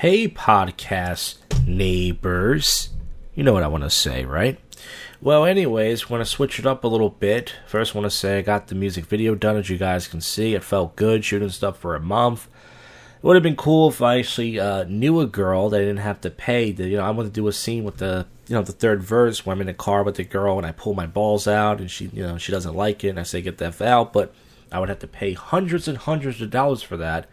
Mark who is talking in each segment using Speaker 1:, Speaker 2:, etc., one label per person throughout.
Speaker 1: Hey, podcast neighbors. You know what I want to say, right? Well, anyways, want to switch it up a little bit. First, want to say I got the music video done, as you guys can see. It felt good shooting stuff for a month. It would have been cool if I actually uh, knew a girl that I didn't have to pay. To, you know, I want to do a scene with the, you know, the third verse where I'm in a car with the girl and I pull my balls out and she, you know, she doesn't like it and I say get the f out, but I would have to pay hundreds and hundreds of dollars for that,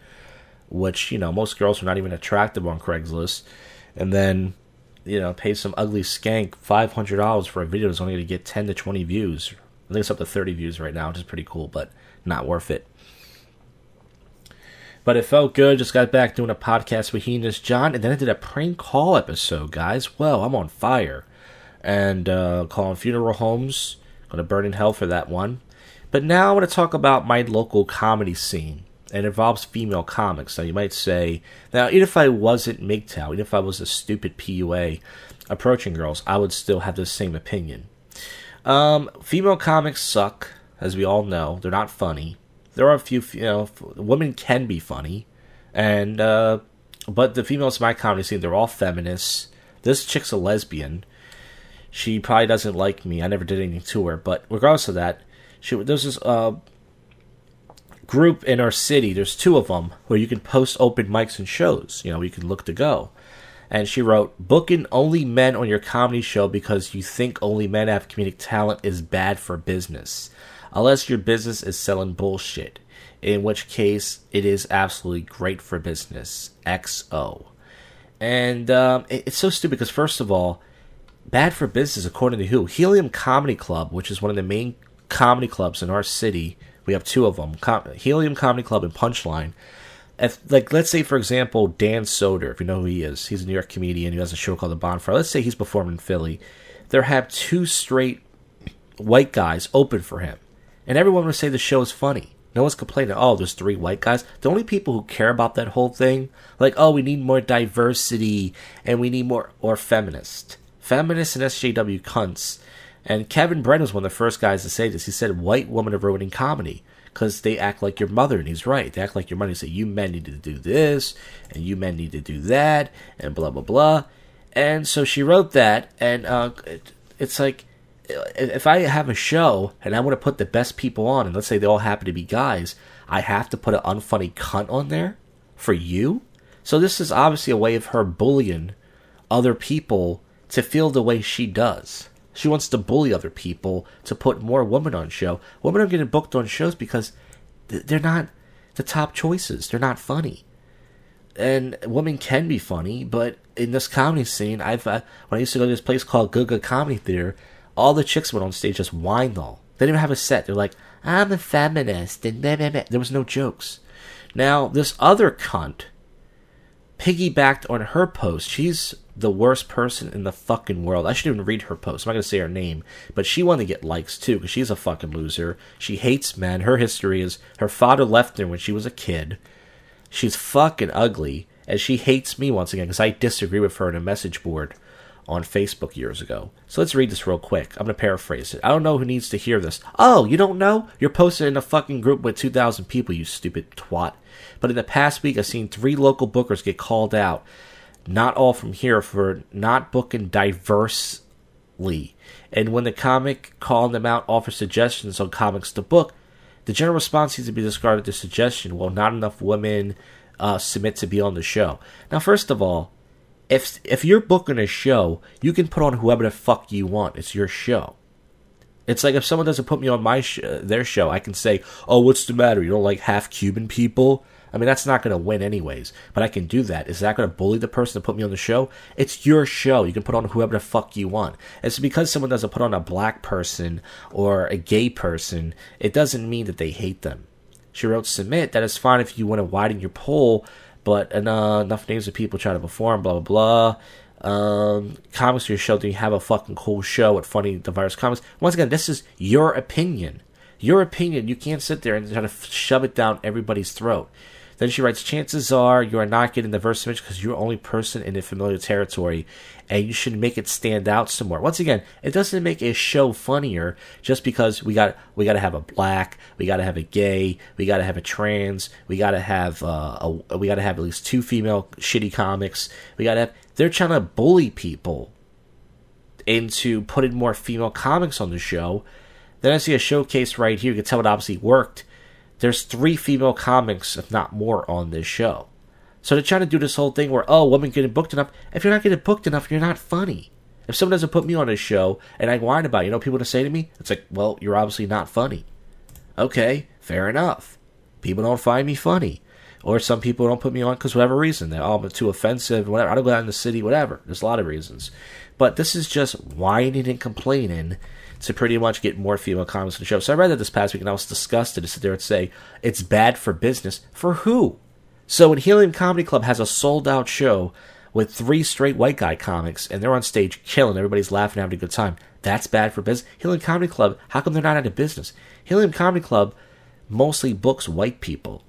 Speaker 1: which you know most girls are not even attractive on Craigslist, and then you know pay some ugly skank five hundred dollars for a video that's only going to get ten to twenty views. I think it's up to thirty views right now, which is pretty cool, but not worth it. But it felt good. Just got back doing a podcast with Heenus John, and then I did a prank call episode, guys. Well, I'm on fire, and uh, calling funeral homes. Going to burn in hell for that one. But now I want to talk about my local comedy scene. And involves female comics. Now you might say, now even if I wasn't MGTOW, even if I was a stupid PUA approaching girls, I would still have the same opinion. Um, female comics suck, as we all know. They're not funny. There are a few, you know, women can be funny, and uh, but the females in my comedy scene, they're all feminists. This chick's a lesbian. She probably doesn't like me. I never did anything to her, but regardless of that, she there's this uh, group in our city. There's two of them where you can post open mics and shows. You know, you can look to go. And she wrote, "Booking only men on your comedy show because you think only men have comedic talent is bad for business, unless your business is selling bullshit." In which case, it is absolutely great for business. XO. And um, it, it's so stupid because, first of all, bad for business according to who? Helium Comedy Club, which is one of the main comedy clubs in our city. We have two of them: Com- Helium Comedy Club and Punchline. If, like, let's say, for example, Dan Soder, if you know who he is, he's a New York comedian who has a show called The Bonfire. Let's say he's performing in Philly. There have two straight white guys open for him, and everyone would say the show is funny. No one's complaining. Oh, there's three white guys. The only people who care about that whole thing, like, oh, we need more diversity and we need more or feminist, feminists and SJW cunts and Kevin Brennan was one of the first guys to say this. He said, "White women are ruining comedy." Because they act like your mother, and he's right. They act like your mother. They say you men need to do this, and you men need to do that, and blah blah blah. And so she wrote that, and uh, it, it's like if I have a show and I want to put the best people on, and let's say they all happen to be guys, I have to put an unfunny cunt on there for you. So this is obviously a way of her bullying other people to feel the way she does. She wants to bully other people to put more women on show. Women are getting booked on shows because they're not the top choices. They're not funny. And women can be funny, but in this comedy scene, I've uh, when I used to go to this place called Guga Comedy Theater, all the chicks went on stage just whined all. They didn't have a set. They're like, "I'm a feminist," and blah, blah, blah. there was no jokes. Now this other cunt piggybacked on her post. She's the worst person in the fucking world. I shouldn't even read her post. I'm not gonna say her name, but she wanted to get likes too because she's a fucking loser. She hates men. Her history is her father left her when she was a kid. She's fucking ugly, and she hates me once again because I disagree with her in a message board on Facebook years ago. So let's read this real quick. I'm gonna paraphrase it. I don't know who needs to hear this. Oh, you don't know? You're posted in a fucking group with 2,000 people, you stupid twat. But in the past week, I've seen three local bookers get called out not all from here, for not booking diversely. And when the comic calling them out offers suggestions on comics to book, the general response seems to be discarded the suggestion. Well, not enough women uh, submit to be on the show. Now, first of all, if if you're booking a show, you can put on whoever the fuck you want. It's your show. It's like if someone doesn't put me on my sh- uh, their show, I can say, "Oh, what's the matter? You don't like half Cuban people?" I mean, that's not going to win anyways, but I can do that. Is that going to bully the person to put me on the show? It's your show. You can put on whoever the fuck you want. It's because someone doesn't put on a black person or a gay person, it doesn't mean that they hate them. She wrote, submit. That is fine if you want to widen your poll, but uh, enough names of people try to perform, blah, blah, blah. Um, comics to your show. Do you have a fucking cool show with funny, the virus comics? Once again, this is your opinion. Your opinion. You can't sit there and try to shove it down everybody's throat Then she writes, Chances are you are not getting the verse image because you're the only person in a familiar territory and you should make it stand out some more. Once again, it doesn't make a show funnier just because we got we got to have a black, we got to have a gay, we got to have a trans, we got to have uh, a, we got to have at least two female shitty comics. We got to have they're trying to bully people into putting more female comics on the show. Then I see a showcase right here. You can tell it obviously worked. There's three female comics, if not more, on this show. So they're trying to do this whole thing where, oh, women getting booked enough. If you're not getting booked enough, you're not funny. If someone doesn't put me on a show and I whine about it, you know people to say to me? It's like, well, you're obviously not funny. Okay, fair enough. People don't find me funny. Or some people don't put me on because whatever reason. They're oh, all too offensive, whatever. I don't go out in the city, whatever. There's a lot of reasons. But this is just whining and complaining to pretty much get more female comics on the show. So I read that this past week and I was disgusted to sit there and say, it's bad for business. For who? So when Helium Comedy Club has a sold out show with three straight white guy comics and they're on stage killing, everybody's laughing, having a good time. That's bad for business. Helium Comedy Club, how come they're not out of business? Helium Comedy Club mostly books white people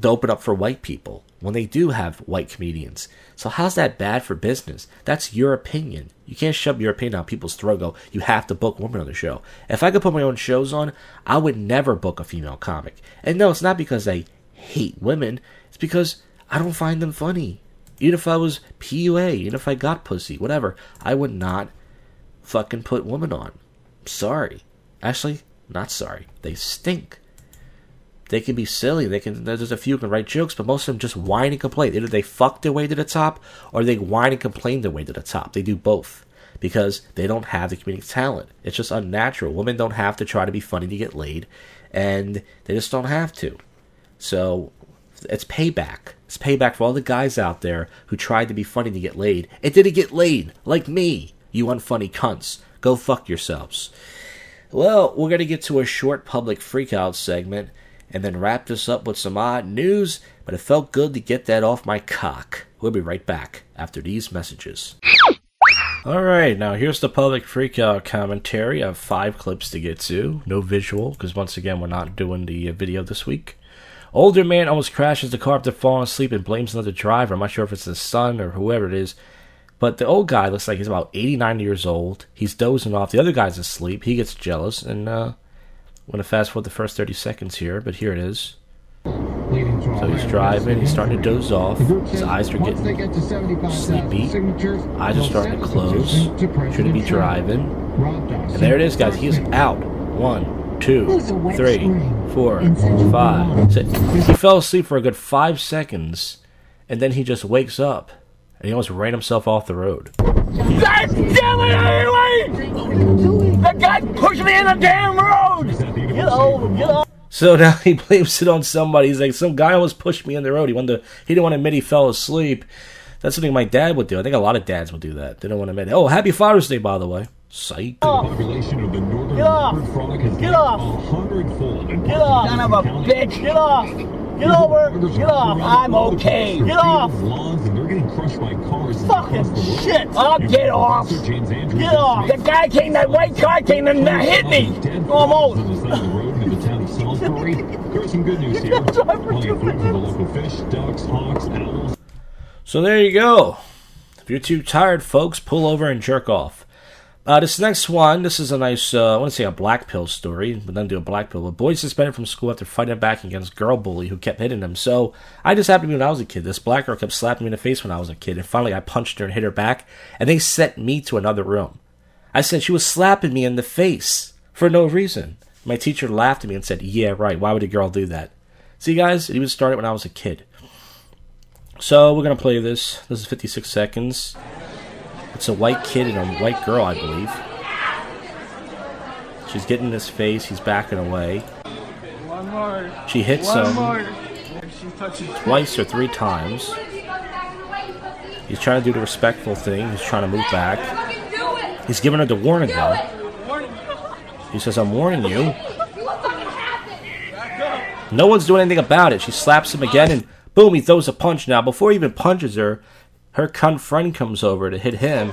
Speaker 1: to open up for white people when they do have white comedians. So how's that bad for business? That's your opinion. You can't shove your opinion on people's throat. Go, you have to book women on the show. If I could put my own shows on, I would never book a female comic. And no, it's not because I hate women. It's because I don't find them funny. Even if I was PUA, even if I got pussy, whatever, I would not fucking put women on. Sorry. Actually, not sorry. They stink. They can be silly. They can. There's a few who can write jokes, but most of them just whine and complain. Either they fuck their way to the top, or they whine and complain their way to the top. They do both because they don't have the comedic talent. It's just unnatural. Women don't have to try to be funny to get laid, and they just don't have to. So it's payback. It's payback for all the guys out there who tried to be funny to get laid and didn't get laid, like me, you unfunny cunts. Go fuck yourselves. Well, we're going to get to a short public freakout segment and then wrap this up with some odd news, but it felt good to get that off my cock. We'll be right back after these messages. Alright, now here's the public freakout commentary. I have five clips to get to. No visual, because once again, we're not doing the video this week. Older man almost crashes the car after falling asleep and blames another driver. I'm not sure if it's his son or whoever it is. But the old guy looks like he's about 89 years old. He's dozing off. The other guy's asleep. He gets jealous. And uh, I'm going to fast forward the first 30 seconds here, but here it is. So he's driving, he's starting to doze off, his eyes are getting sleepy, eyes are starting to close, shouldn't be driving. And there it is, guys, he is out. One, two, three, four, five, six. He fell asleep for a good five seconds, and then he just wakes up, and he almost ran himself off the road.
Speaker 2: God damn it, anyway! The guy pushed me in the damn road! Get over, get over.
Speaker 1: So now he blames it on somebody. He's like, some guy almost pushed me in the road. He wanted to, he didn't want to admit he fell asleep. That's something my dad would do. I think a lot of dads would do that. They don't want to admit. Oh, happy Father's Day, by the way. Psych.
Speaker 2: The population of the northern Get off. frog has Get off. a hundredfold. Get off. Son of a bitch. Get off. Get over. Get off. I'm okay. Get off. Lawns and they're getting crushed by cars. Fucking shit. I'll get off. Get off. The guy came, that white car came and hit me. Almost.
Speaker 3: There's some good news here. Plenty of food for the local fish, ducks, hawks, owls.
Speaker 1: So there you go. If you're too tired, folks, pull over and jerk off. Uh, this next one, this is a nice, uh, I want to say a black pill story, but then do a black pill. A boy suspended from school after fighting back against girl bully who kept hitting him. So I just happened to me when I was a kid. This black girl kept slapping me in the face when I was a kid, and finally I punched her and hit her back, and they sent me to another room. I said she was slapping me in the face for no reason. My teacher laughed at me and said, "Yeah, right. Why would a girl do that?" See, guys, it even started when I was a kid. So we're gonna play this. This is 56 seconds. It's a white kid and a white girl, I believe. She's getting in his face. He's backing away.
Speaker 4: One more.
Speaker 1: She hits
Speaker 4: One
Speaker 1: him
Speaker 4: more. She touches
Speaker 1: twice or three times. He's trying to do the respectful thing. He's trying to move back. He's giving her the warning, though. He says, I'm warning you. No one's doing anything about it. She slaps him again, and boom, he throws a punch. Now, before he even punches her, her cunt friend comes over to hit him.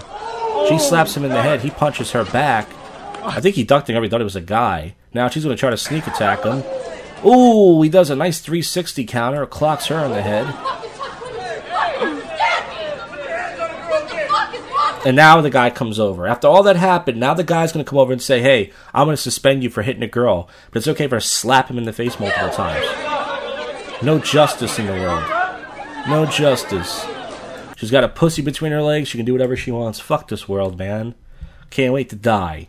Speaker 1: She slaps him in the head. He punches her back. I think he ducked and everybody thought it was a guy. Now she's going to try to sneak attack him. Ooh, he does a nice 360 counter, clocks her in the head. And now the guy comes over. After all that happened, now the guy's going to come over and say, hey, I'm going to suspend you for hitting a girl. But it's okay for her to slap him in the face multiple times. No justice in the world. No justice. She's got a pussy between her legs. She can do whatever she wants. Fuck this world, man. Can't wait to die.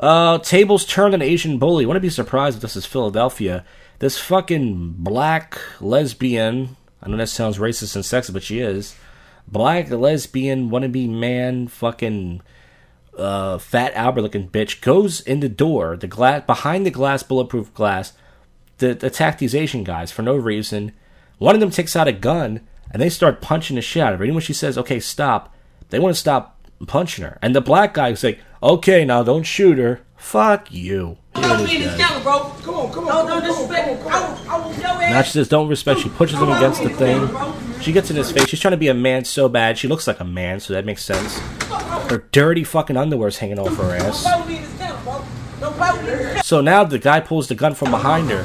Speaker 1: Uh, tables turned on Asian bully. Wouldn't be surprised if this is Philadelphia. This fucking black lesbian. I know that sounds racist and sexist, but she is. Black lesbian wannabe man, fucking uh, fat Albert looking bitch goes in the door, the glass behind the glass, bulletproof glass, to attack these Asian guys for no reason. One of them takes out a gun and they start punching the shit out of her. Even when she says, "Okay, stop," they want to stop punching her. And the black guy is like, "Okay, now don't shoot her." Fuck you. Look at this guy.
Speaker 5: bro. Come on, come on. Don't, don't disrespect. I will, I will your
Speaker 1: just don't respect. She pushes him against the thing. She gets in his face. She's trying to be a man so bad. She looks like a man, so that makes sense. Her dirty fucking underwear's hanging off her ass.
Speaker 5: Don't play with me in this camp, bro. Don't play with me in this camp.
Speaker 1: So now the guy pulls the gun from behind her.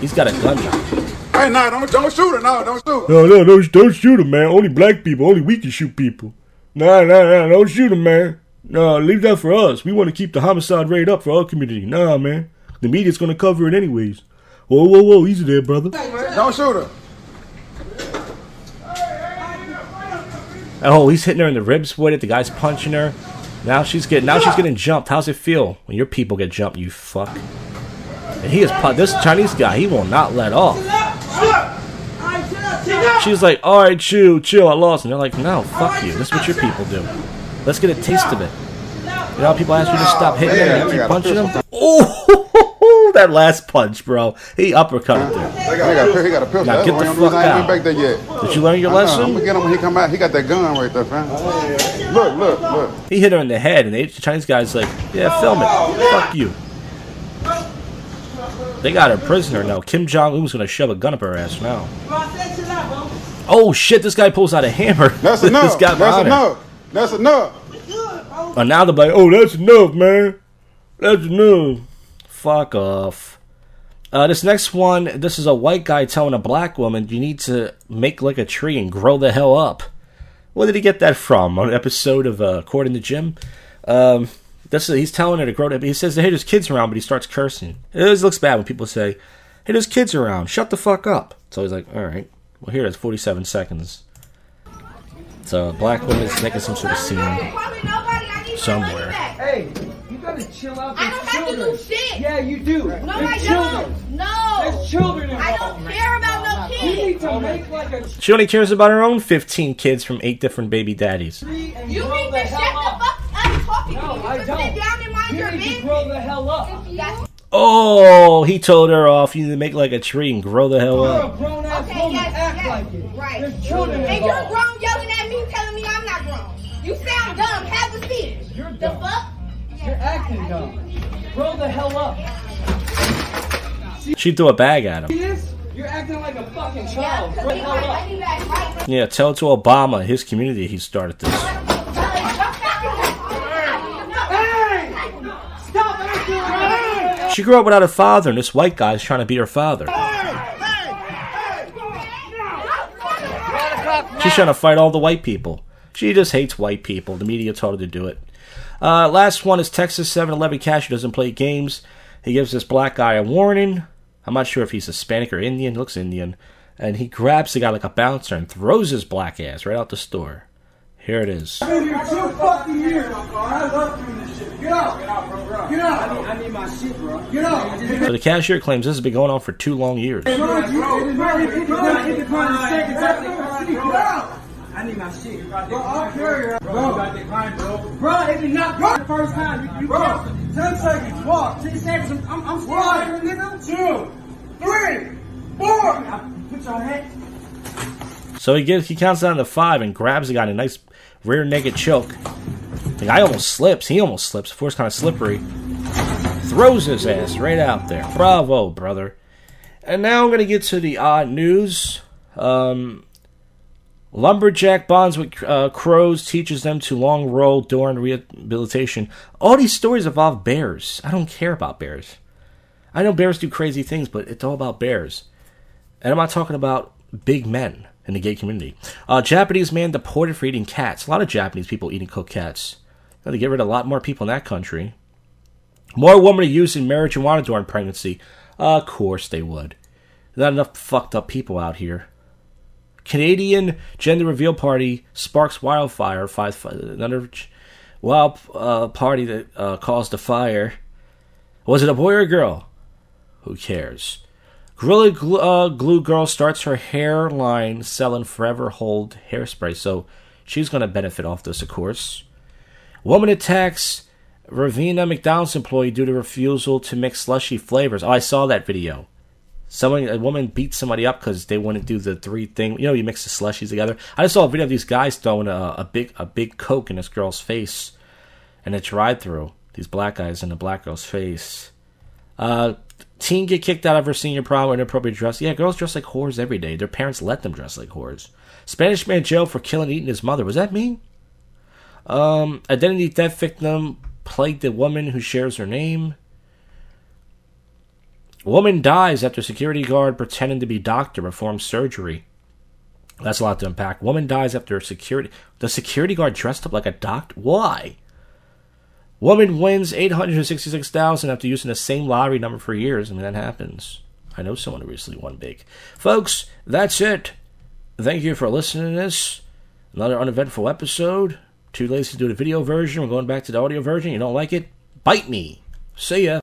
Speaker 1: He's got a gun now.
Speaker 6: Hey, nah, don't, don't shoot her. No, don't shoot.
Speaker 7: No, no, don't, don't shoot him, man. Only black people. Only we can shoot people. Nah, nah, nah, don't shoot him, man. Nah, leave that for us. We want to keep the homicide rate up for our community. Nah, man. The media's gonna cover it anyways. Whoa, whoa, whoa, easy there, brother.
Speaker 6: Don't shoot her.
Speaker 1: Oh, he's hitting her in the ribs with it. The guy's punching her. Now she's getting now she's getting jumped. How's it feel when your people get jumped? You fuck. And he is this Chinese guy. He will not let off. She's like, all right, chill, chill. I lost, and they're like, no, fuck you. This is what your people do. Let's get a taste of it. You know how people ask you to stop hitting them and you keep punching them? Oh, that last punch, bro. He uppercut her.
Speaker 6: He got, he got a pistol.
Speaker 1: Now get the fuck
Speaker 6: ain't
Speaker 1: out.
Speaker 6: been back there yet.
Speaker 1: Did you learn your
Speaker 6: I'm
Speaker 1: lesson?
Speaker 6: gonna get him when he come out. He got that gun right there, fam. Look, look, look.
Speaker 1: He hit her in the head, and the Chinese guy's like, "Yeah, film it. Fuck you." They got her prisoner now. Kim Jong Un's gonna shove a gun up her ass now. Oh shit! This guy pulls out a hammer.
Speaker 6: That's
Speaker 1: this
Speaker 6: enough. That's
Speaker 1: her.
Speaker 6: enough. That's enough.
Speaker 1: And now they're like, "Oh, that's enough, man. That's enough." Fuck off. Uh, this next one, this is a white guy telling a black woman, "You need to make like a tree and grow the hell up." Where did he get that from? On an episode of uh, Court in the Gym? Um, this he's telling her to grow up. He says, "Hey, there's kids around," but he starts cursing. It always looks bad when people say, "Hey, there's kids around. Shut the fuck up." So he's like, "All right, well here it's 47 seconds." So a black woman is making some sort of scene. Somewhere.
Speaker 4: Hey, you gotta chill out.
Speaker 8: I
Speaker 4: There's
Speaker 8: don't have to
Speaker 4: children.
Speaker 8: do shit.
Speaker 4: Yeah, you do.
Speaker 8: No,
Speaker 4: There's
Speaker 8: I
Speaker 4: children.
Speaker 8: don't. No.
Speaker 4: There's children
Speaker 8: I don't care about no kids.
Speaker 4: You
Speaker 8: kids.
Speaker 4: need to make like a
Speaker 1: She only cares about her own 15 kids from eight different baby daddies.
Speaker 8: You
Speaker 4: grow
Speaker 8: need
Speaker 4: the
Speaker 8: to shut
Speaker 4: hell
Speaker 8: the
Speaker 4: up.
Speaker 8: fuck up talking
Speaker 4: No,
Speaker 8: to me.
Speaker 4: I
Speaker 8: You just
Speaker 4: don't.
Speaker 8: sit down and mind your
Speaker 4: You need to grow the hell up.
Speaker 8: That's-
Speaker 1: Oh, he told her off. You need to make like a tree and grow the hell
Speaker 4: You're a
Speaker 1: up.
Speaker 4: grown ass
Speaker 8: Okay,
Speaker 4: woman.
Speaker 8: yes,
Speaker 4: Act
Speaker 8: yes,
Speaker 4: like it.
Speaker 8: right.
Speaker 4: There's children
Speaker 8: And you're grown yelling at me telling me I'm not grown. You sound dumb. Have a seat.
Speaker 4: You're
Speaker 8: The
Speaker 4: dumb.
Speaker 8: fuck?
Speaker 4: You're acting dumb. Grow the hell up.
Speaker 1: She threw a bag at him.
Speaker 4: You're acting like a fucking child.
Speaker 8: because
Speaker 4: Grow the hell up.
Speaker 8: money back right.
Speaker 1: Yeah, tell it to Obama, his community, he started this.
Speaker 4: Stop acting like
Speaker 1: She grew up without a father, and this white guy's trying to be her father. She's trying to fight all the white people. She just hates white people. The media told her to do it. Uh, last one is Texas 7 Eleven cashier doesn't play games. He gives this black guy a warning. I'm not sure if he's Hispanic or Indian. Looks Indian. And he grabs the guy like a bouncer and throws his black ass right out the store. Here it is.
Speaker 4: Get out. Get out, bro. bro. Get out. I need, I need my shit, bro. Get out.
Speaker 1: So the cashier claims this has been going on for two long years.
Speaker 4: Bro, you-. I need my shit. Bro, I'll carry her. Bro, you got declined, bro. Bro, it did not go the first time. You, you bro, 10 seconds. Walk. 10 seconds. I'm, I'm squad. nigga. Two, three, four. Put your hand.
Speaker 1: So he gets he counts down to five and grabs the guy in a nice rear naked choke. The guy almost slips. He almost slips. The floor's kind of slippery. Throws his ass right out there. Bravo, brother. And now I'm gonna get to the odd news. Um, lumberjack bonds with uh, crows teaches them to long roll during rehabilitation. All these stories involve bears. I don't care about bears. I know bears do crazy things, but it's all about bears. And I'm not talking about big men in the gay community. Uh, Japanese man deported for eating cats. A lot of Japanese people eating cooked cats. Got to get rid of a lot more people in that country. More women are using marijuana during pregnancy. Of course they would. Not enough fucked up people out here. Canadian gender reveal party sparks wildfire. Five, another wild uh, party that uh, caused a fire. Was it a boy or a girl? Who cares? Gorilla Glue, uh, Glue Girl starts her hairline selling Forever Hold hairspray, so she's going to benefit off this, of course. Woman attacks Ravina McDonald's employee due to refusal to mix slushy flavors. Oh, I saw that video. Someone, a woman beat somebody up because they wouldn't do the three thing. You know, you mix the slushies together. I just saw a video of these guys throwing a, a big, a big Coke in this girl's face, and it's ride through. These black guys in the black girl's face. Uh, teen get kicked out of her senior prom with inappropriate dress. Yeah, girls dress like whores every day. Their parents let them dress like whores. Spanish man jailed for killing eating his mother. Was that me? Um, identity theft victim plagued the woman who shares her name. Woman dies after security guard pretending to be doctor performs surgery. That's a lot to unpack. Woman dies after security. The security guard dressed up like a doctor. Why? Woman wins eight hundred sixty-six thousand after using the same lottery number for years. I mean, that happens. I know someone who recently won big. Folks, that's it. Thank you for listening to this. Another uneventful episode. Too lazy to do the video version. We're going back to the audio version. You don't like it? Bite me. See ya.